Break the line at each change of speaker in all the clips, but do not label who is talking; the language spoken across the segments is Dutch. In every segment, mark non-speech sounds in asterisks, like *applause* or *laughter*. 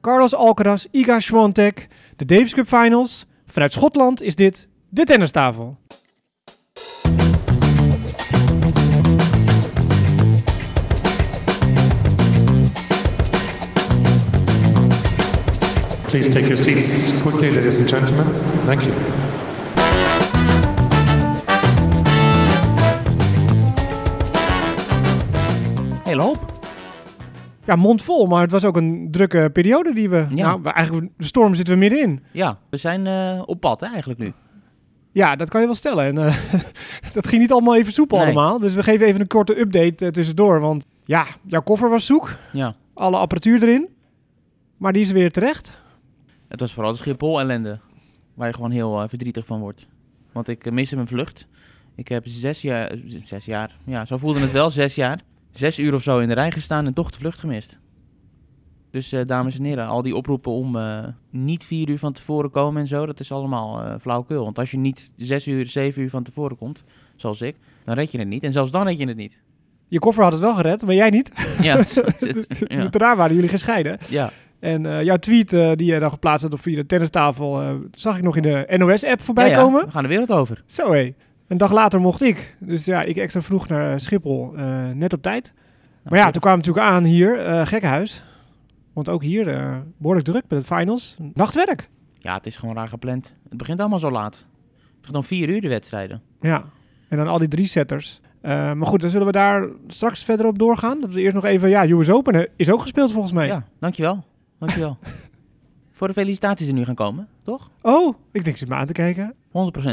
Carlos Alcaraz, Iga Swiatek, de Davis Cup Finals. Vanuit Schotland is dit de tennistafel.
Please take your seats quickly, ladies and gentlemen. Thank you.
Hele hoop. Ja, mond vol, maar het was ook een drukke periode die we...
Ja.
Nou, eigenlijk, de storm zitten we middenin.
Ja, we zijn eh, op pad hè, eigenlijk nu.
Ja, dat kan je wel stellen. En eh, *laughs* dat ging niet allemaal even soepel
Nee.
allemaal. Dus we geven even een korte update eh, tussendoor. Want ja, jouw koffer was zoek.
Ja,
Alle apparatuur erin. Maar die is weer terecht.
het was vooral de Schiphol-ellende. Waar je gewoon heel verdrietig van wordt. Want ik miste mijn vlucht. Ik heb zes jaar, zes jaar, ja, zo voelde het wel, zes jaar. Zes uur of zo in de rij gestaan en toch de vlucht gemist. Dus eh, dames en heren, al die oproepen om eh, niet vier uur van tevoren komen en zo, dat is allemaal eh flauwekul. Want als je niet zes uur, zeven uur van tevoren komt, zoals ik, dan red je het niet. En zelfs dan red je het niet.
Je koffer had het wel gered, maar jij niet. *laughs*
Ja, *laughs*
Dus
ja.
daarna waren jullie gescheiden.
ja.
En jouw tweet die je dan geplaatst had op via de tennistafel... zag ik nog in de NOS-app voorbij
Ja, ja,
komen.
we gaan de wereld over.
Zo hé. Een dag later mocht ik. Dus ja, ik extra vroeg naar eh, Schiphol. eh, net op tijd. Maar ja, toen kwamen we natuurlijk aan hier, eh gekkenhuis. Want ook hier eh, behoorlijk druk met het finals. Nachtwerk.
Ja, het is gewoon raar gepland. Het begint allemaal zo laat. Het begint om vier uur de wedstrijden.
Ja. En dan al die drie setters. Maar goed, dan zullen we daar straks verder op doorgaan. Dat we eerst nog even... Ja, US Open is ook gespeeld volgens mij.
Ja, dankjewel. Dankjewel. *laughs* Voor de felicitaties die nu gaan komen, toch? 100%
Oh, ik denk ze me aan te kijken.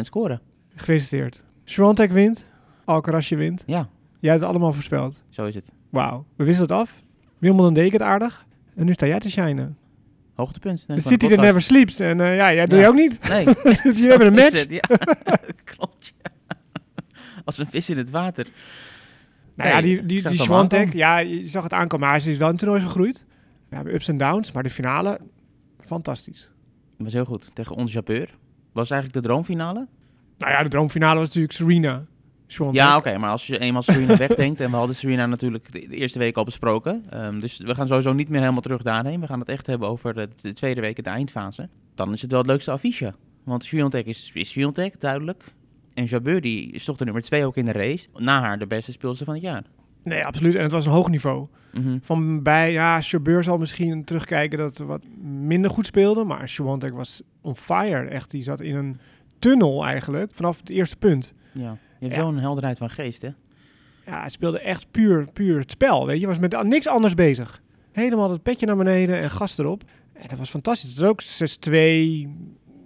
scoren.
Gefeliciteerd. Swiatek wint. Alcarazje wint.
Ja,
Jij hebt het allemaal voorspeld.
zo is het.
Wauw. We wisten het af. Wimbledon deed ik het aardig. En nu sta jij te shinen.
Hoogtepunt.
De City that never sleeps. En eh, ja, jij doe
Ja.
je ook niet.
Nee. *laughs*
Dus hebben een *laughs* match.
het, Ja, *laughs* klopt. ja. Als een vis in het water.
Nou ja, die, die, die Swantek, ja, je zag het aankomen. Maar hij is wel in het toernooi gegroeid. We hebben ups en downs, maar de finale, fantastisch.
Was heel goed. Tegen onze Japeur. Was eigenlijk de droomfinale.
Nou ja, de droomfinale was natuurlijk Serena.
Ja, oké. maar als je eenmaal Serena *laughs* wegdenkt... en we hadden Serena natuurlijk de eerste week al besproken... ehm, dus we gaan sowieso niet meer helemaal terug daarheen. We gaan het echt hebben over de, de tweede week, de eindfase. Dan is het wel het leukste affiche. Want Swiatek is, is duidelijk. En Jabeur die is toch de nummer twee ook in de race. Na haar de beste speelster van het jaar.
Nee, absoluut. En het was een hoog niveau.
Mhm.
Van bij, ja, Chabeur zal misschien terugkijken dat wat minder goed speelde. Maar Swantek was on fire. Echt, die zat in een tunnel eigenlijk, vanaf het eerste punt.
Ja. Je hebt
Ja.
zo'n helderheid van geest, hè?
Ja, hij speelde echt puur, puur het spel, weet je. Was met niks anders bezig. Helemaal het petje naar beneden en gas erop. En dat was fantastisch. Het had ook 6-2,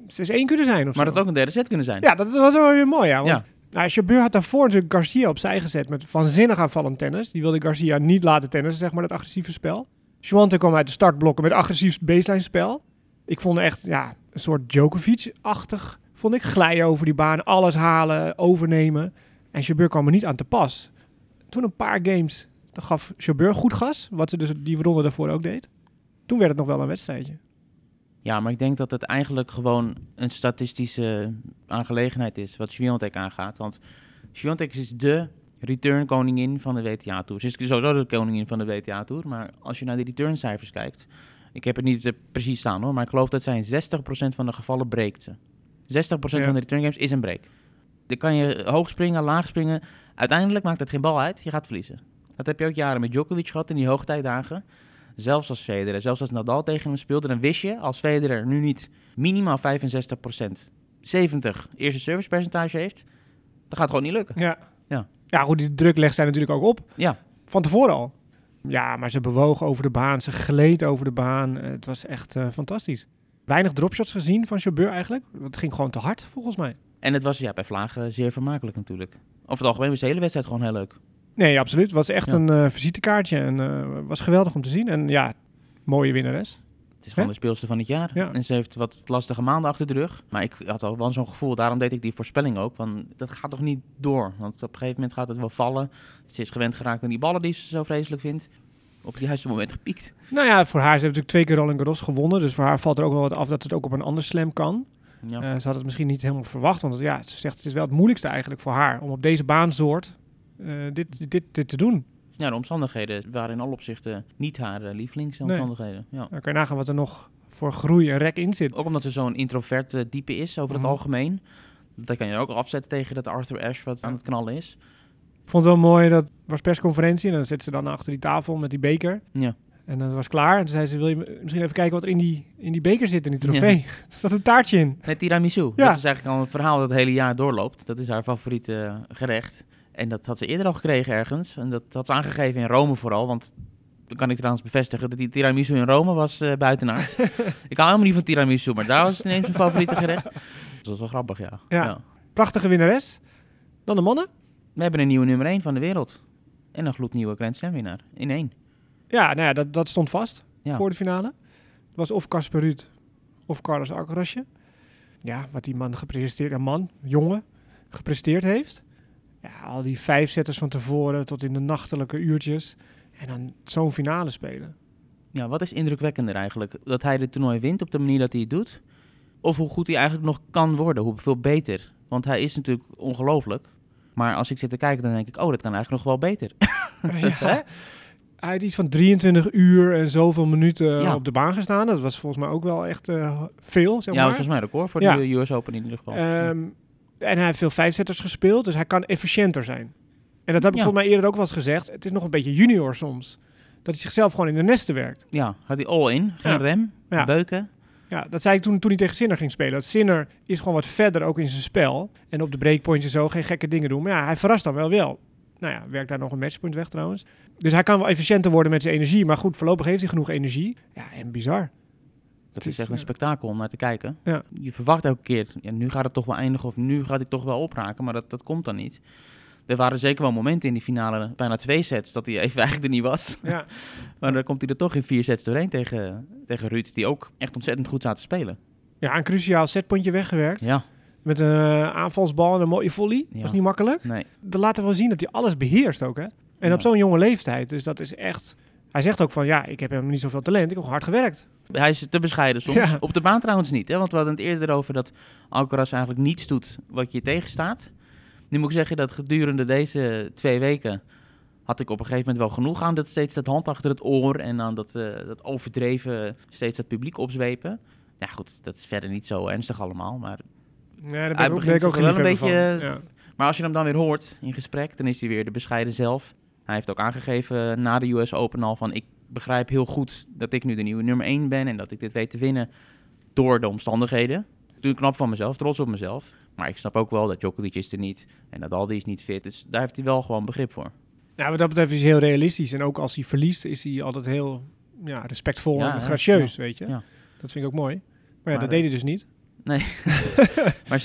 6-1 kunnen zijn of
Maar
zo.
dat ook een derde set kunnen zijn.
Ja, dat was wel weer mooi, ja. Want
Ja.
Nou, had daarvoor natuurlijk Garcia opzij gezet met waanzinnig aanvallend tennis. Die wilde Garcia niet laten tennissen, zeg maar, dat agressieve spel. Schwante kwam uit de startblokken met agressief baseline spel. Ik vond echt, ja, een soort Djokovic-achtig, vond ik. Glijden over die baan, alles halen, overnemen. En Jabeur kwam er niet aan te pas. Toen een paar games, dan gaf Jabeur goed gas, wat ze dus die ronde daarvoor ook deed. Toen werd het nog wel een wedstrijdje.
Ja, maar ik denk dat het eigenlijk gewoon een statistische aangelegenheid is wat Swiatek aangaat. Want Swiatek is de return koningin van de WTA Tour. Ze is sowieso de koningin van de WTA Tour, maar als je naar de returncijfers kijkt, ik heb het niet eh, precies staan hoor, maar ik geloof dat zij in 60% van de gevallen breekt ze. 60%
Ja.
van de return games is een break. Dan kan je hoog springen, laag springen. Uiteindelijk maakt het geen bal uit, je gaat verliezen. Dat heb je ook jaren met Djokovic gehad in die hoogtijdagen. Zelfs als Federer, zelfs als Nadal tegen hem speelde, dan wist je als Federer nu niet minimaal 65%, 70 eerste servicepercentage heeft, dan gaat het gewoon niet lukken.
Ja.
Ja.
Ja, goed, die druk legt zij natuurlijk ook op.
Ja,
Van tevoren al. Ja, maar ze bewoog over de baan, ze gleed over de baan. Het was echt eh, fantastisch. Weinig dropshots gezien van Jabeur eigenlijk. Het ging gewoon te hard, volgens mij.
en het was ja, bij Vlagen zeer vermakelijk natuurlijk. Over het algemeen was de hele wedstrijd gewoon heel leuk.
Nee, absoluut. Het was echt
Ja.
een eh, visitekaartje en eh, was geweldig om te zien. En ja, mooie winnares.
Het is gewoon de speelster van het jaar.
Ja.
En ze heeft wat lastige maanden achter de rug. Maar ik had al wel zo'n gevoel, daarom deed ik die voorspelling ook. Van, dat gaat toch niet door? Want op een gegeven moment gaat het wel vallen. Ze is gewend geraakt aan die ballen die ze zo vreselijk vindt. Op het juiste moment gepiekt.
Nou ja, voor haar, ze heeft natuurlijk twee keer Roland Garros gewonnen. Dus voor haar valt er ook wel wat af dat het ook op een ander slam kan.
Ja.
Eh, ze had het misschien niet helemaal verwacht. Want ja, ze zegt het is wel het moeilijkste eigenlijk voor haar. Om op deze baansoort eh dit, dit, dit te doen.
Ja, de omstandigheden waren in alle opzichten niet haar eh, lievelingsomstandigheden. Ja.
Dan kan je nagaan wat er nog voor groei en rek in zit.
Ook omdat ze zo'n introvert type is over het
Mhm.
algemeen. Dat kan je ook afzetten tegen dat Arthur Ashe wat aan het knallen is.
Vond het wel mooi, dat was persconferentie en dan zit ze dan achter die tafel met die beker.
Ja.
En dan was klaar. En toen zei ze, wil je misschien even kijken wat er in die, in die beker zit, in die trofee? *laughs* Er staat een taartje in.
Met tiramisu.
Ja.
Dat is eigenlijk al een verhaal dat het hele jaar doorloopt. Dat is haar favoriete eh, gerecht. En dat had ze eerder al gekregen ergens. En dat had ze aangegeven in Rome vooral. Want dan kan ik trouwens bevestigen dat die tiramisu in Rome was eh buitenaard. *laughs* ik hou helemaal niet van tiramisu, maar daar was het ineens mijn favoriete gerecht. *laughs* Dat was wel grappig, ja.
Ja. Prachtige winnares. Dan de mannen.
We hebben een nieuwe nummer 1 van de wereld. En een gloednieuwe Grand Slam winnaar. In één.
Ja, nou ja, dat, dat stond vast
Ja.
voor de finale. Het was of Casper Ruud of Carlos Alcarazje. Ja, wat die man gepresteerd, een man, jongen, gepresteerd heeft. Ja, al die vijf zetters van tevoren tot in de nachtelijke uurtjes. En dan zo'n finale spelen.
Ja, wat is indrukwekkender eigenlijk? Dat hij het toernooi wint op de manier dat hij het doet? Of hoe goed hij eigenlijk nog kan worden? Hoeveel beter? Want hij is natuurlijk ongelooflijk. Maar als ik zit te kijken, dan denk ik, oh, dat kan eigenlijk nog wel beter. *laughs*
ja. Hij had iets van 23 uur en zoveel minuten
Ja.
op de baan gestaan. Dat was volgens mij ook wel echt eh, veel, zeg
ja, dat
maar.
is volgens mij record voor
Ja.
de US Open in ieder geval.
Ehm, en hij heeft veel vijfzetters gespeeld, dus hij kan efficiënter zijn. En dat heb ik volgens mij eerder ook wel eens gezegd. Het is nog een beetje junior soms. Dat hij zichzelf gewoon in de nesten werkt.
ja, had hij all in, geen rem, beuken.
Ja, dat zei ik toen, toen hij tegen Sinner ging spelen. Dat Sinner is gewoon wat verder ook in zijn spel. En op de breakpoints en zo geen gekke dingen doen. Maar ja, hij verrast dan wel wel. Nou ja, werkt daar nog een matchpoint weg trouwens. Dus hij kan wel efficiënter worden met zijn energie. Maar goed, voorlopig heeft hij genoeg energie. Ja, en bizar.
Het
is,
echt een
ja.
spektakel om naar te kijken.
Ja.
Je verwacht elke keer, ja, nu gaat het toch wel eindigen of nu gaat hij toch wel opraken, maar dat, dat komt dan niet. Er waren zeker wel momenten in die finale, bijna twee sets, dat hij even *laughs* eigenlijk er niet was.
Ja, *laughs*
Maar dan komt hij er toch in vier sets doorheen tegen, tegen Ruud, die ook echt ontzettend goed zaten te spelen.
ja een cruciaal setpointje weggewerkt.
Ja,
Met een eh, aanvalsbal en een mooie volley.
Ja.
Was niet makkelijk.
nee.
Dat laten we zien dat hij alles beheerst ook, hè. En
Ja.
op zo'n jonge leeftijd. Dus dat is echt... Hij zegt ook van, ja, ik heb helemaal niet zoveel talent. Ik heb hard gewerkt.
Hij is te bescheiden soms.
Ja.
Op de baan trouwens niet, hè? want we hadden het eerder over dat Alcaraz eigenlijk niets doet wat je tegenstaat. Nu moet ik zeggen dat gedurende deze twee weken had ik op een gegeven moment wel genoeg aan dat steeds dat hand achter het oor en aan dat, eh, dat overdreven steeds dat publiek opzwepen. Ja goed, dat is verder niet zo ernstig allemaal, maar
Nee, daar ben
Hij
ik ook,
begint
ook
wel een beetje-.
Ja.
Maar als je hem dan weer hoort in gesprek, dan is hij weer de bescheiden zelf. Hij heeft ook aangegeven na de US Open al van... ik begrijp heel goed dat ik nu de nieuwe nummer 1 ben... en dat ik dit weet te winnen door de omstandigheden. Doe knap van mezelf, trots op mezelf. Maar ik snap ook wel dat Djokovic is er niet en dat Aldi is niet fit. Dus daar heeft hij wel gewoon begrip voor.
Nou, wat dat betreft is hij heel realistisch. En ook als hij verliest, is hij altijd heel ja, respectvol
Ja,
en
ja,
gracieus, weet je.
ja.
Dat vind ik ook mooi. Maar ja,
Maar,
dat
eh,
deed hij dus niet. *laughs*
Maar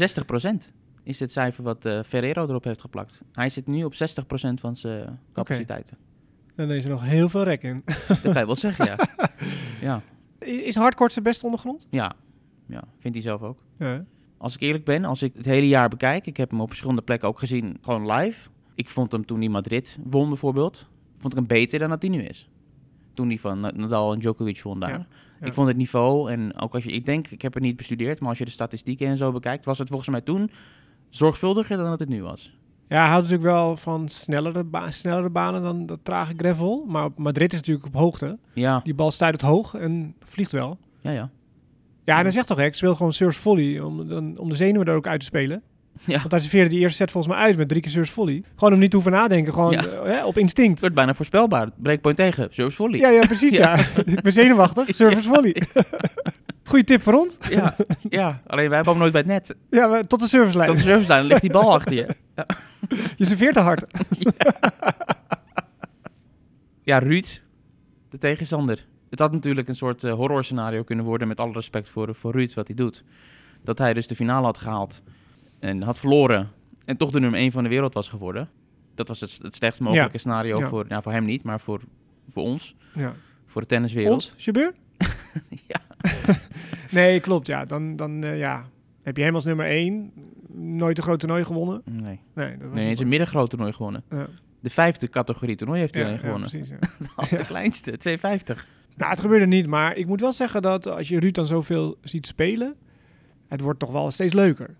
60% is het cijfer wat eh, Ferrero erop heeft geplakt. Hij zit nu op 60% van zijn capaciteiten.
Dan is er nog heel veel rek in.
Dat kan je wel zeggen, ja. *laughs* Ja,
Is hardcourt zijn beste ondergrond?
ja. Ja, vindt hij zelf ook.
Ja.
Als ik eerlijk ben, als ik het hele jaar bekijk, ik heb hem op verschillende plekken ook gezien, gewoon live. Ik vond hem toen hij Madrid won bijvoorbeeld, vond ik hem beter dan dat hij nu is. Toen hij van Nadal en Djokovic won daar.
Ja, ja.
Ik vond het niveau, en ook als je, ik denk, ik heb het niet bestudeerd, maar als je de statistieken en zo bekijkt, was het volgens mij toen zorgvuldiger dan dat het nu was.
Ja, hij houdt natuurlijk wel van snellere, ba- snellere banen dan dat trage gravel. Maar op Madrid is natuurlijk op hoogte.
Ja,
Die bal stuit het hoog en vliegt wel.
ja, ja.
Ja, en hij zegt toch, hè, ik speel gewoon surf volley om, dan- om de zenuwen er ook uit te spelen.
Ja.
Want hij serveerde die eerste set volgens mij uit met drie keer surf volley. Gewoon om niet te hoeven nadenken, gewoon
Ja.
eh, hè, op instinct.
Het werd bijna voorspelbaar. Breakpoint tegen, service volley.
Ja, ja, precies, ja. *laughs* ik ben zenuwachtig, *laughs* service volley. Goeie tip voor ons.
ja, ja. alleen wij hebben hem nooit bij het net.
Ja, tot de servicelijn.
Op de service lijn ligt die bal achter je. *laughs*
Je serveert te hard.
Ja, Ruud, de tegenstander. Het had natuurlijk een soort eh, horrorscenario kunnen worden, met alle respect voor, voor Ruud, wat hij doet. Dat hij dus de finale had gehaald en had verloren en toch de nummer 1 van de wereld was geworden. Dat was het, het slechtst mogelijke scenario
Ja.
voor, nou, voor hem niet, maar voor, voor ons,
Ja.
voor de tenniswereld.
Ons, Jabeur? *laughs*
Ja. *laughs*
nee, klopt, ja. Dan, dan eh, ja. heb je hem als nummer één. Nooit een groot toernooi gewonnen.
Nee,
Nee, dat was
nee
niet-
een middengroot toernooi gewonnen.
Ja.
De vijfde categorie toernooi heeft hij alleen
ja,
gewonnen.
precies, *laughs*
de kleinste, 250.
Nou, het gebeurde niet, maar ik moet wel zeggen dat als je Ruud dan zoveel ziet spelen, het wordt toch wel steeds leuker.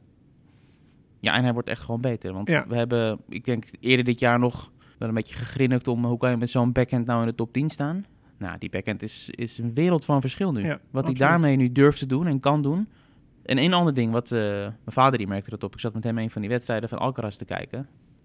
Ja, en hij wordt echt gewoon beter. Want
Ja.
we hebben, ik denk eerder dit jaar nog wel een beetje gegrinnikt om hoe kan je met zo'n backhand nou in de top 10 staan. Nou, die backhand is, is een wereld van verschil nu.
Ja,
wat hij daarmee nu durft te doen en kan doen. En een ander ding, wat eh, mijn vader die merkte dat op. Ik zat met hem een van die wedstrijden van Alcaraz te kijken.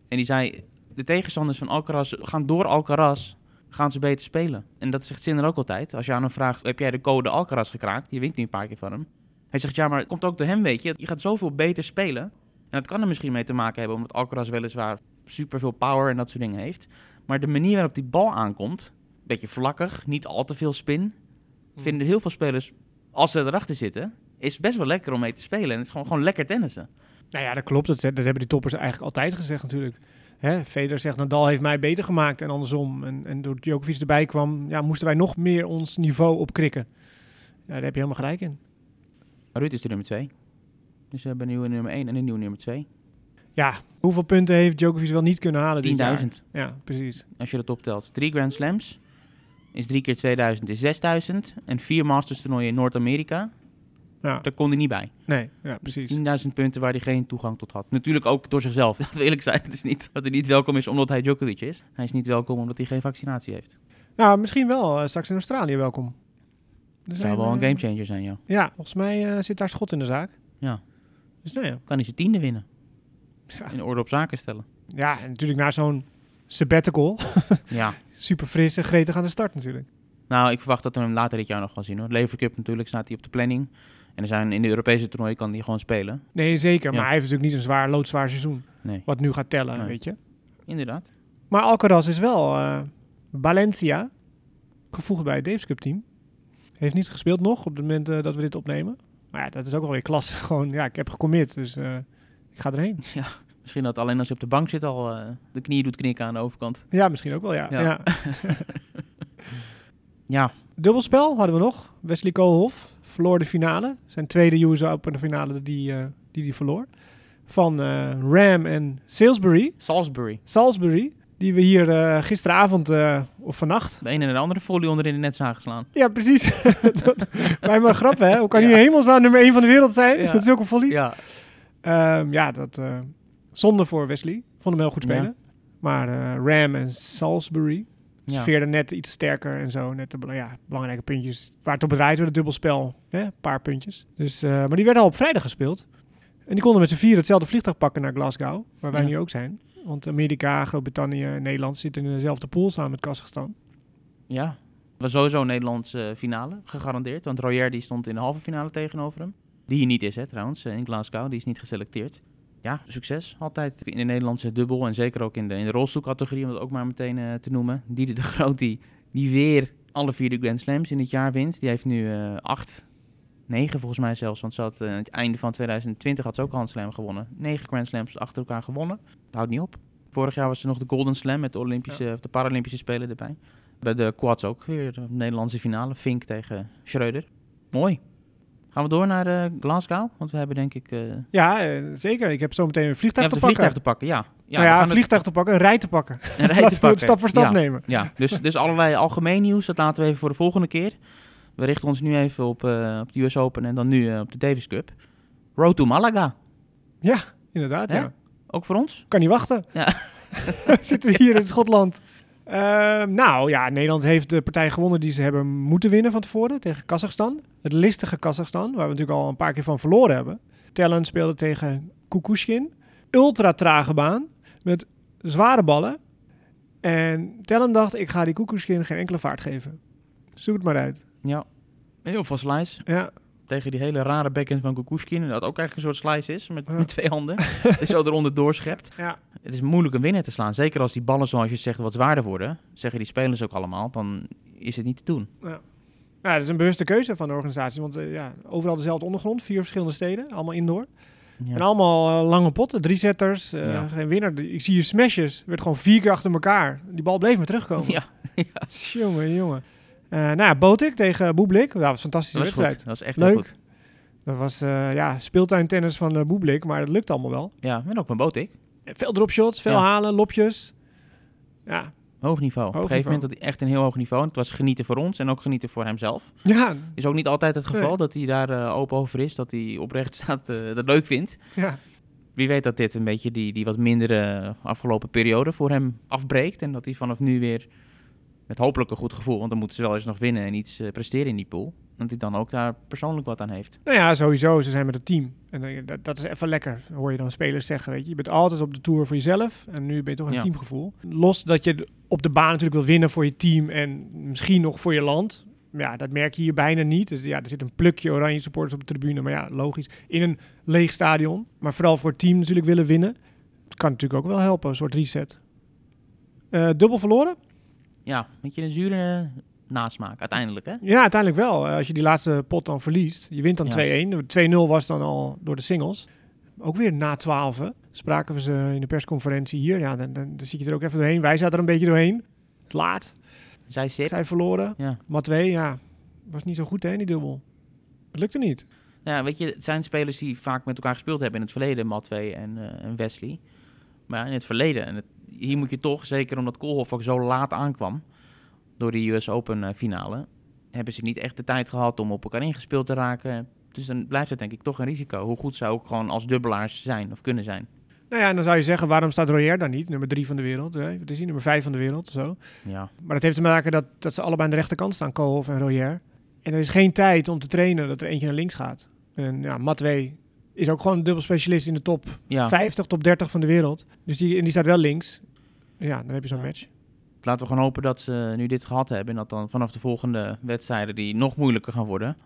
En die zei, de tegenstanders van Alcaraz gaan door Alcaraz, gaan ze beter spelen. En dat zegt Sinner ook altijd. Als je aan hem vraagt, heb jij de code Alcaraz gekraakt? Je wint nu een paar keer van hem. Hij zegt, ja, maar het komt ook door hem, weet je. Je gaat zoveel beter spelen. En dat kan er misschien mee te maken hebben, omdat Alcaraz weliswaar superveel power en dat soort dingen heeft. Maar de manier waarop die bal aankomt, beetje vlakkig, niet al te veel spin, vinden heel veel spelers, als ze erachter zitten, is best wel lekker om mee te spelen. En het is gewoon, gewoon lekker tennissen.
Nou ja, dat klopt. Dat, dat hebben die toppers eigenlijk altijd gezegd natuurlijk. Hè, Federer zegt, Nadal heeft mij beter gemaakt en andersom. En, en door Djokovic erbij kwam, ja, moesten wij nog meer ons niveau opkrikken. Ja, daar heb je helemaal gelijk in.
Maar Ruud is de nummer 2. Dus we hebben een nieuwe nummer 1 en een nieuwe nummer 2.
Ja, hoeveel punten heeft Djokovic wel niet kunnen halen dit jaar?
10.000,
Ja, precies.
als je dat optelt. Drie Grand Slams is drie keer 2000 is 6000. En vier Masters toernooien in Noord-Amerika.
Ja,
Daar kon hij niet bij.
nee, ja, precies.
10.000 punten waar hij geen toegang tot had. Natuurlijk ook door zichzelf. Dat wil ik zijn. Het is niet dat hij niet welkom is omdat hij Djokovic is. Hij is niet welkom omdat hij geen vaccinatie heeft.
Nou, misschien wel eh, straks in Australië welkom.
Dat zou wel een
eh,
gamechanger zijn, joh.
Ja, volgens mij eh, zit daar schot in de zaak.
Ja.
Dus nou ja.
Kan hij zijn tiende winnen.
Ja,
In orde op zaken stellen.
ja en natuurlijk na zo'n sabbatical. *laughs*
Ja.
Super fris en gretig aan de start natuurlijk.
Nou, ik verwacht dat we hem later dit jaar nog gaan zien, hoor. Lever Cup natuurlijk staat hij op de planning. En er zijn in de Europese toernooi kan hij gewoon spelen.
Nee, zeker.
Ja.
Maar hij heeft natuurlijk niet een zwaar, loodzwaar seizoen.
Nee,
Wat nu gaat tellen,
Nee.
weet je.
inderdaad.
Maar Alcaraz is wel eh, Valencia. Gevoegd bij het Davis Cup team. Heeft niet gespeeld nog op het moment eh, dat we dit opnemen. Maar ja, dat is ook wel weer klasse. *laughs* Gewoon, ja, ik heb gecommit. Dus eh, ik ga erheen. *laughs*
Misschien dat alleen als je op de bank zit al de knieën doet knikken aan de overkant.
Ja, misschien ook wel, ja.
Ja.
ja. *laughs*
Ja,
Dubbelspel hadden we nog. Wesley Koolhof verloor de finale. Zijn tweede US Open finale die hij die die verloor. Van eh, Ram en Salisbury.
Salisbury.
Salisbury. Die we hier eh, gisteravond eh, of vannacht.
De ene en de andere folie onder in de net zagen slaan.
Ja, precies. *laughs* dat, wij maar grappen, hè? Hoe kan
Ja.
hij hemelsnaam nummer 1 van de wereld zijn?
Ja.
Met zulke volleys.
Ja,
Ehm, ja, dat eh, zonde voor Wesley. Vond hem heel goed
Ja.
spelen. Maar eh, Ram en Salisbury
ja.
serveerden net iets sterker en zo. Net de ja, belangrijke puntjes. Waar het op draait door het dubbelspel. Een paar puntjes. Dus, eh, maar die werden al op vrijdag gespeeld. En die konden met z'n vier hetzelfde vliegtuig pakken naar Glasgow. Waar wij
Ja.
nu ook zijn. Want Amerika, Groot-Brittannië en Nederland zitten in dezelfde pool samen met Kazachstan.
ja. Was sowieso een Nederlandse finale, gegarandeerd. Want Royer die stond in de halve finale tegenover hem. Die hier niet is, hè, trouwens, eh, in Glasgow. Die is niet geselecteerd. Ja, succes altijd in de Nederlandse dubbel. En zeker ook in de, in de rolstoelcategorie, om dat ook maar meteen eh, te noemen. Diede de Groot, die, die weer alle vier de Grand Slams in het jaar wint. Die heeft nu eh, acht, negen volgens mij zelfs. Want ze had eh, aan het einde van 2020 had ze ook Grand Slam gewonnen. Negen Grand Slams achter elkaar gewonnen. Dat houdt niet op. Vorig jaar was er nog de Golden Slam met de, Olympische, of de Paralympische Spelen erbij. Bij de quads ook weer de Nederlandse finale. Fink tegen Schreuder. Mooi. Gaan we door naar eh, Glasgow? Want we hebben denk ik... eh
Ja, eh, zeker. Ik heb zo meteen een vliegtuig te
een
pakken.
vliegtuig te pakken, ja. ja
nou ja, een
het-
vliegtuig te pakken, een rij te pakken. *laughs*
een rij te
Laten we het
pakken.
stap voor stap
ja.
nemen.
Ja, dus, dus allerlei algemeen nieuws, dat laten we even voor de volgende keer. We richten ons nu even op, op de US Open en dan nu op de Davis Cup. Road to Malaga,
Ja, inderdaad. Ja.
ook voor ons.
Kan niet wachten.
Ja. *laughs*
Zitten we hier in Schotland. Ehm, nou ja, Nederland heeft de partij gewonnen die ze hebben moeten winnen van tevoren tegen Kazachstan. Het listige Kazachstan, waar we natuurlijk al een paar keer van verloren hebben. Tellen speelde tegen Kukushkin. Ultra trage baan met zware ballen. En Tellen dacht, ik ga die Kukushkin geen enkele vaart geven. Zoek het maar uit.
Ja, heel veel slice.
Ja,
Tegen die hele rare backhand van Kukushkin. Dat ook eigenlijk een soort slice is, met,
Ja.
met twee handen. *laughs* Zo eronder doorschept.
ja.
Het is moeilijk een winnaar te slaan. Zeker als die ballen, zoals je zegt, wat zwaarder worden. Zeggen die spelers ook allemaal, dan is het niet te doen.
Ja, dat is een bewuste keuze van de organisatie. Want eh, ja, overal dezelfde ondergrond, vier verschillende steden, allemaal indoor.
Ja.
En allemaal eh, lange potten, drie setters, eh,
Ja.
geen winnaar. Ik zie hier smashes, werd gewoon vier keer achter elkaar. Die bal bleef maar terugkomen. *laughs*
Ja,
Jongen, jongen. Eh nou ja, Botik tegen Boeblik. Dat was een fantastische
dat was
wedstrijd.
goed. Dat was echt
Leuk.
heel goed.
Dat was eh, ja, speeltuintennis van eh Boeblik, maar dat lukt allemaal wel.
Ja, en ook van Botik.
Veel dropshots, veel
Ja.
halen, lopjes. Ja,
Hoog niveau. Op een gegeven
niveau.
moment had hij echt een heel hoog niveau. En het was genieten voor ons en ook genieten voor hemzelf.
ja,
Is ook niet altijd het geval
Nee.
dat hij daar open over is. Dat hij oprecht *laughs* staat, dat leuk vindt.
ja.
Wie weet dat dit een beetje die, die wat mindere afgelopen periode voor hem afbreekt. En dat hij vanaf nu weer met hopelijk een goed gevoel, want dan moeten ze wel eens nog winnen en iets eh, presteren in die pool. Dat hij dan ook daar persoonlijk wat aan heeft.
Nou ja, sowieso. Ze zijn met het team. En eh, dat, dat is even lekker, hoor je dan spelers zeggen. Weet je. je bent altijd op de tour voor jezelf. En nu ben je toch een
Ja.
teamgevoel. Los dat je op de baan natuurlijk wil winnen voor je team. En misschien nog voor je land. Ja, dat merk je hier bijna niet. Dus ja, er zit een plukje oranje supporters op de tribune. Maar ja, logisch. In een leeg stadion. Maar vooral voor het team natuurlijk willen winnen. Het kan natuurlijk ook wel helpen, een soort reset. Eh, dubbel verloren?
Ja, een beetje een zure nasmaak uiteindelijk, hè?
Ja, uiteindelijk wel. Eh, als je die laatste pot dan verliest. Je wint dan
Ja.
2-1. 2-0 was dan al door de singles. Ook weer na 12. Spraken we ze in de persconferentie hier. Ja, dan, dan, dan zit je er ook even doorheen. Wij zaten er een beetje doorheen. Laat.
Zij zit.
Zij verloren.
Ja.
Matwee, ja, was niet zo goed hè, die dubbel. Het lukte niet.
Ja, weet je, het zijn spelers die vaak met elkaar gespeeld hebben in het verleden, Matwee en, eh, en Wesley. Maar in het verleden, en het, hier moet je toch, zeker omdat Koolhof ook zo laat aankwam door die US Open eh, finale, hebben ze niet echt de tijd gehad om op elkaar ingespeeld te raken. Dus dan blijft het denk ik toch een risico, hoe goed ze ook gewoon als dubbelaars zijn of kunnen zijn.
Nou ja, en dan zou je zeggen, waarom staat Royer dan niet? Nummer drie van de wereld. Hè? Wat is hij? Nummer vijf van de wereld. Zo.
Ja,
Maar dat heeft te maken dat, dat ze allebei aan de rechterkant staan, Koolhof en Royer. En er is geen tijd om te trainen dat er eentje naar links gaat. En ja, Matwee is ook gewoon een dubbelspecialist in de top
ja.
50, top 30 van de wereld. Dus die, en die staat wel links. Ja, dan heb je zo'n
Ja.
match.
laten we gewoon hopen dat ze nu dit gehad hebben en dat dan vanaf de volgende wedstrijden die nog moeilijker gaan worden.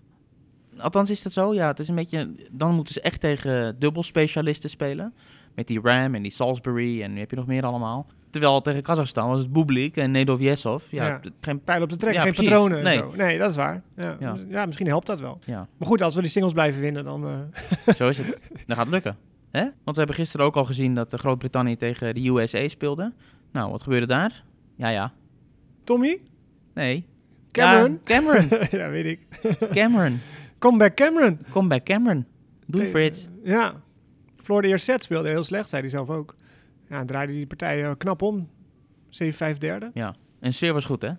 Althans is dat zo, ja. Het is een beetje, dan moeten ze echt tegen dubbelspecialisten spelen. Met die Ram en die Salisbury en nu heb je nog meer allemaal. Terwijl tegen Kazachstan was het Bublik en Nedov Yesov. Ja, geen,
Pijl op de trek,
Ja,
geen
precies.
patronen en
Nee.
zo. Nee, dat is waar. Ja.
Ja.
ja, misschien helpt dat wel.
ja,
Maar goed, als we die singles blijven winnen, dan... eh, *laughs*
zo is het. Dan gaat het lukken. Hè? Want we hebben gisteren ook al gezien dat de Groot-Brittannië tegen de USA speelde. Nou, wat gebeurde daar? Ja, ja.
Tommy?
Nee.
Cameron?
Ja, Cameron. *laughs*
ja, weet ik. *laughs*
Cameron.
Comeback Cameron.
Kom bij Cameron. Doe
Nee,
Frits.
Ja. Floor de eerste set speelde heel slecht, zei hij zelf ook. Ja, draaide die partij eh, knap om. 7-5 derde.
Ja. En sfeer was goed, hè?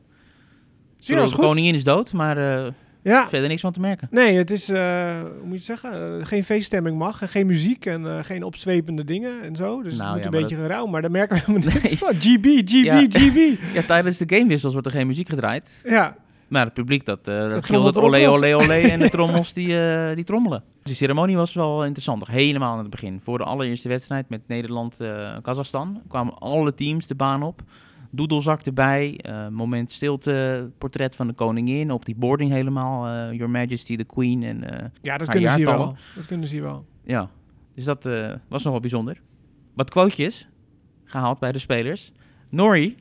Zeer was
de
goed.
koningin is dood, maar eh,
Ja.
verder niks van te merken.
Nee, het is, eh, hoe moet je het zeggen, Eh, geen feeststemming mag, en geen muziek en eh, geen opzwepende dingen en zo. Dus
Nou
het moet
ja,
een beetje gerauw, maar daar merken we helemaal *laughs* niks
Nee.
van. GB, GB,
Ja.
GB. *laughs*
Ja, tijdens de gamewissels wordt er geen muziek gedraaid.
Ja,
Maar het publiek dat, dat
trommelt
gilde olé, olé, olé. En de *laughs* trommels die, die trommelen. Dus die ceremonie was wel interessant. Nog helemaal aan het begin. Voor de allereerste wedstrijd met Nederland-Kazachstan kwamen alle teams de baan op. Doedelzak erbij. eh, moment stilte. Portret van de koningin. Op die boarding helemaal. eh, Your Majesty, the Queen. En eh,
ja dat kunnen ze hier wel. Dat kunnen ze hier wel.
Ja, dus dat was nog wel bijzonder. Wat quotejes gehaald bij de spelers. Norrie,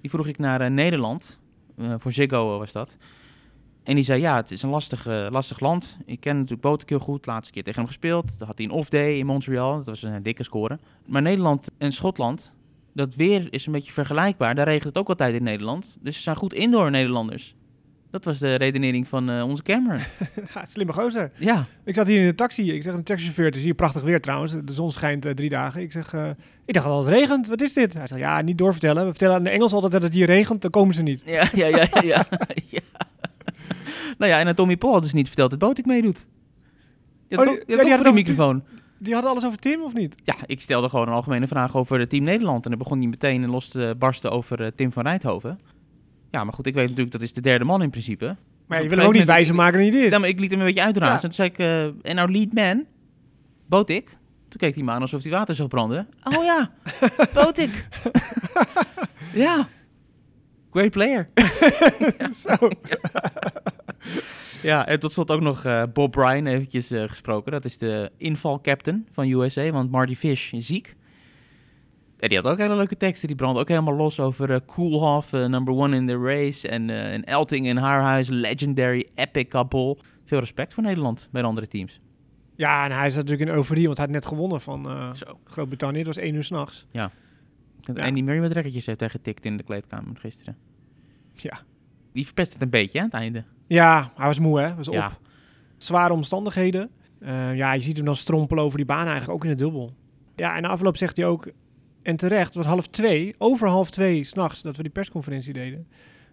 die vroeg ik naar Nederland. Voor Ziggo was dat. En die zei, ja, het is een lastig, lastig land. Ik ken natuurlijk Botek heel goed. Laatste keer tegen hem gespeeld. Dan had hij een off-day in Montreal. Dat was een dikke score. Maar Nederland en Schotland, dat weer is een beetje vergelijkbaar. Daar regent het ook altijd in Nederland. Dus ze zijn goed indoor Nederlanders. Dat was de redenering van eh, onze Cameron. *laughs*
Slimme gozer.
ja,
Ik zat hier in de taxi. Ik zeg een taxichauffeur, het is hier prachtig weer trouwens. De zon schijnt eh, drie dagen. Ik zeg, eh, ik dacht al het regent. Wat is dit? Hij zegt, ja, niet doorvertellen. We vertellen aan de Engels altijd dat het hier regent. Dan komen ze niet.
Ja, ja, ja, ja. ja. *laughs* ja. nou ja, en aan Tommy Paul had dus niet verteld dat Botik meedoet. Die had
Oh,
ook,
die-
die had
had
microfoon.
Die hadden alles over Tim of niet?
Ja, ik stelde gewoon een algemene vraag over het team Nederland. En dan begon hij meteen los te barsten over eh, Tim van Rijthoven. Ja, maar goed, ik weet natuurlijk, dat is de derde man in principe.
Maar
Dus
je wil hem ook niet wijzer maken dan je dit is.
Ja, maar ik liet hem een beetje uitrazen.
Ja.
En toen zei ik, eh, en nou lead man, Botik. Toen keek hij me aan alsof hij water zag branden. Oh ja, *laughs* Botik. ja, great player. *laughs*
Zo. *laughs* *laughs*
Ja, en tot slot ook nog eh, Bob Bryan eventjes eh, gesproken. Dat is de invalcaptain van USA, want Marty Fish is ziek. En die had ook hele leuke teksten. Die brandde ook helemaal los over Koolhof, eh, number one in the race. En, eh, en Elting en Haarhuis, legendary, epic couple. Veel respect voor Nederland bij de andere teams.
Ja, en hij zat natuurlijk in euforie, want hij had net gewonnen van. Groot-Brittannië. Het was één uur s'nachts. Ja.
Andy Murray met rekkertjes heeft tegen getikt in de kleedkamer gisteren.
Ja.
Die verpest het een beetje hè, aan het einde.
Ja, hij was moe, hè? Was
Ja.
op. Zware omstandigheden. Eh, ja, je ziet hem dan strompelen over die baan eigenlijk, ook in het dubbel. Ja, en na afloop zegt hij ook, en terecht, het was half twee, over half twee s'nachts, dat we die persconferentie deden.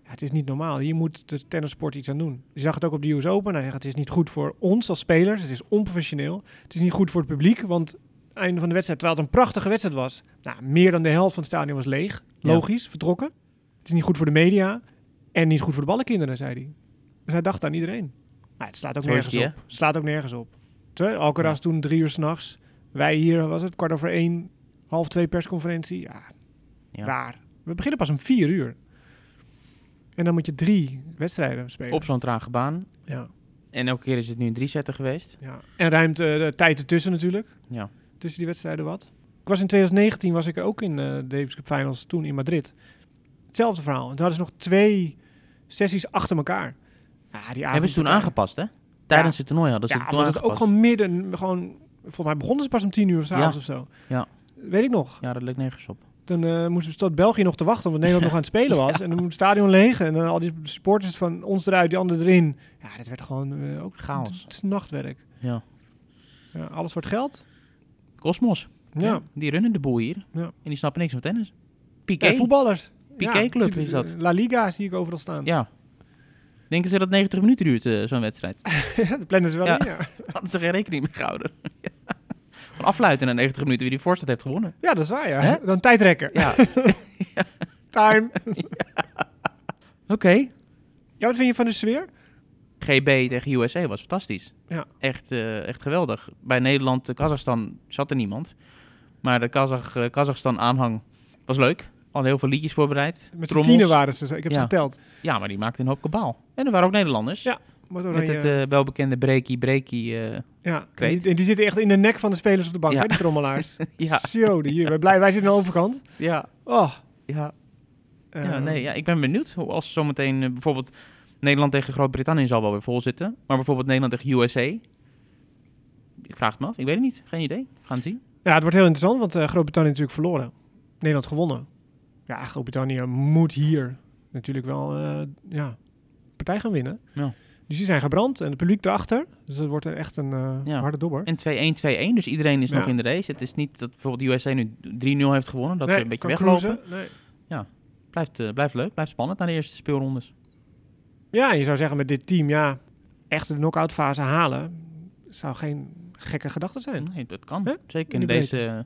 Ja, het is niet normaal. Hier moet de tennissport iets aan doen. Je zag het ook op de US Open. Hij zegt, het is niet goed voor ons als spelers. Het is onprofessioneel. Het is niet goed voor het publiek, want einde van de wedstrijd, terwijl het een prachtige wedstrijd was. Nou, meer dan de helft van het stadion was leeg.
Ja.
Logisch, vertrokken. Het is niet goed voor de media en niet goed voor de ballenkinderen, zei hij. Dus hij dacht aan iedereen. Maar het slaat ook nergens
die,
op. Het slaat ook nergens op. Alcaraz toen drie uur s'nachts. Wij hier, was het kwart over één, half twee persconferentie. Ja,
Ja.
raar. We beginnen pas om vier uur. En dan moet je drie wedstrijden spelen.
Op zo'n trage baan.
Ja.
En elke keer is het nu een drie-setter geweest.
Ja. En ruimt eh, de tijd ertussen natuurlijk.
Ja.
Tussen die wedstrijden wat. Ik was in 2019 was ik ook in eh, de Davis Cup Finals, toen in Madrid. Hetzelfde verhaal. En toen hadden ze nog twee sessies achter elkaar. Ja, die
Hebben ze toen aangepast, hè? Tijdens het toernooi hadden ze
Ja,
het
het ook gewoon midden, gewoon, volgens mij begonnen ze pas om tien uur s'avonds
Ja.
of zo.
Ja.
Weet ik nog.
Ja, dat lukt nergens op.
Toen eh, moesten we tot België nog te wachten, omdat Nederland *laughs* nog aan het spelen was. En dan moet het stadion leeg en eh, al die supporters van ons eruit, die anderen erin. Ja, dit werd gewoon eh, ook
Chaos.
Het is nachtwerk.
Ja.
Ja, alles wordt geld.
Cosmos.
Ja.
Die runnen de boel hier.
Ja.
En die snappen niks van tennis. Piqué.
Voetballers.
Piqué-club is dat.
La Liga zie ik overal staan.
Ja. Denken ze dat 90 minuten duurt, eh, zo'n wedstrijd? *laughs*
Ja, dat plannen ze wel
Ja.
in, ja. *laughs*
Hadden ze geen rekening mee gehouden. *laughs* Gewoon afluiten na 90 minuten wie die voorstand heeft gewonnen.
Ja, dat is waar, ja.
Hè?
Dan tijdrekken.
Ja.
Time.
Oké.
Ja, wat vind je van de sfeer?
GB tegen USA was fantastisch.
Ja.
Echt, eh, echt geweldig. Bij Nederland, eh, Kazachstan zat er niemand. Maar de Kazach, Kazachstan aanhang was leuk. Al heel veel liedjes voorbereid.
Met
Trommels.
tienen waren ze. Ik heb ze geteld.
Ja, maar die maakten een hoop kabaal. En er waren ook Nederlanders.
Ja,
Met
oranje-
het eh, welbekende breakie, breakie. eh,
ja. En die, en die zitten echt in de nek van de spelers op de bank,
Ja.
hè, die trommelaars. *laughs*
ja,
Zo, die, wij, blij, wij zitten aan de overkant.
ja,
Oh.
ja. ja, nee, ja, ik ben benieuwd hoe als zometeen eh, bijvoorbeeld Nederland tegen Groot-Brittannië zal wel weer vol zitten. Maar bijvoorbeeld Nederland tegen USA. Ik vraag het me af. Ik weet het niet. Geen idee. We gaan het zien.
Ja, het wordt heel interessant, want Groot-Brittannië natuurlijk verloren. Nederland gewonnen. Ja, Groot-Brittannië moet hier natuurlijk wel eh, ja, partij gaan winnen.
Ja.
Dus die zijn gebrand en het publiek erachter. Dus dat wordt echt een eh,
Ja.
harde dobber.
En 2-1, 2-1. Dus iedereen is
Ja.
nog in de race. Het is niet dat bijvoorbeeld de USA nu 3-0 heeft gewonnen. Dat
Nee,
ze een beetje weglopen.
Nee.
Blijft, eh, blijft leuk. Blijft spannend naar de eerste speelrondes.
Ja, je zou zeggen met dit team, ja, echt de knock-out fase halen, zou geen gekke gedachte zijn.
Nee, dat kan. Zeker
In
in
de
deze...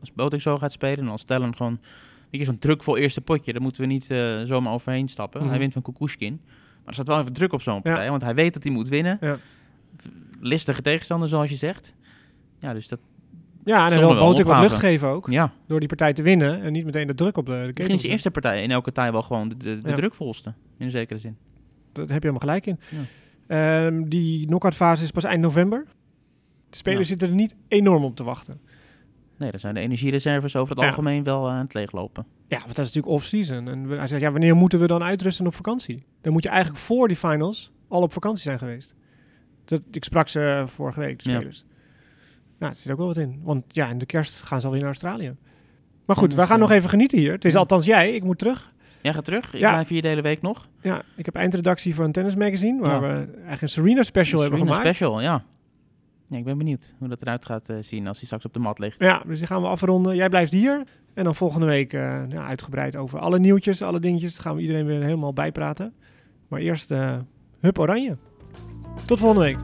als Botek zo gaat spelen en als Stellen gewoon... Weet je, zo'n drukvol eerste potje. Daar moeten we niet eh, zomaar overheen stappen.
Mhm.
Hij wint van Kukushkin. Maar er staat wel even druk op zo'n partij. Want hij weet dat hij moet winnen.
Ja.
Listige tegenstander, zoals je zegt. Ja, dus dat...
Ja, en wil Botek wat lucht geven ook,
Ja,
door die partij te winnen en niet meteen de druk op de, de
is de eerste partij in elke tijd wel gewoon de, de, de
Ja.
drukvolste. In een zekere zin.
Daar heb je helemaal gelijk in.
Ja.
Ehm, die knock-out fase is pas eind november. De spelers zitten er niet enorm op te wachten.
Nee, dan zijn de energiereserves over het
Ja.
algemeen wel eh, aan het leeglopen.
Ja, want dat is natuurlijk off-season. En hij zegt, ja, wanneer moeten we dan uitrusten op vakantie? Dan moet je eigenlijk voor die finals al op vakantie zijn geweest. Dat, ik sprak ze vorige week, de spelers. Ja, er zit ook wel wat in. Want ja, in de kerst gaan ze alweer naar Australië. Maar goed,
dus,
we gaan
eh,
nog even genieten hier. Het is
ja.
althans jij, ik moet terug.
Jij gaat terug. Ik
Ja.
blijf hier de hele week nog.
Ja, ik heb eindredactie van een tennismagazine, waar
Ja.
we eigenlijk een Serena special hebben
Serena
gemaakt.
Special, ja. Ja. Ik ben benieuwd hoe dat eruit gaat eh, zien als hij straks op de mat ligt.
Ja, dus die gaan we afronden. Jij blijft hier. En dan volgende week eh, uitgebreid over alle nieuwtjes, alle dingetjes. Dan gaan we iedereen weer helemaal bijpraten. Maar eerst, eh hup oranje. Tot volgende week.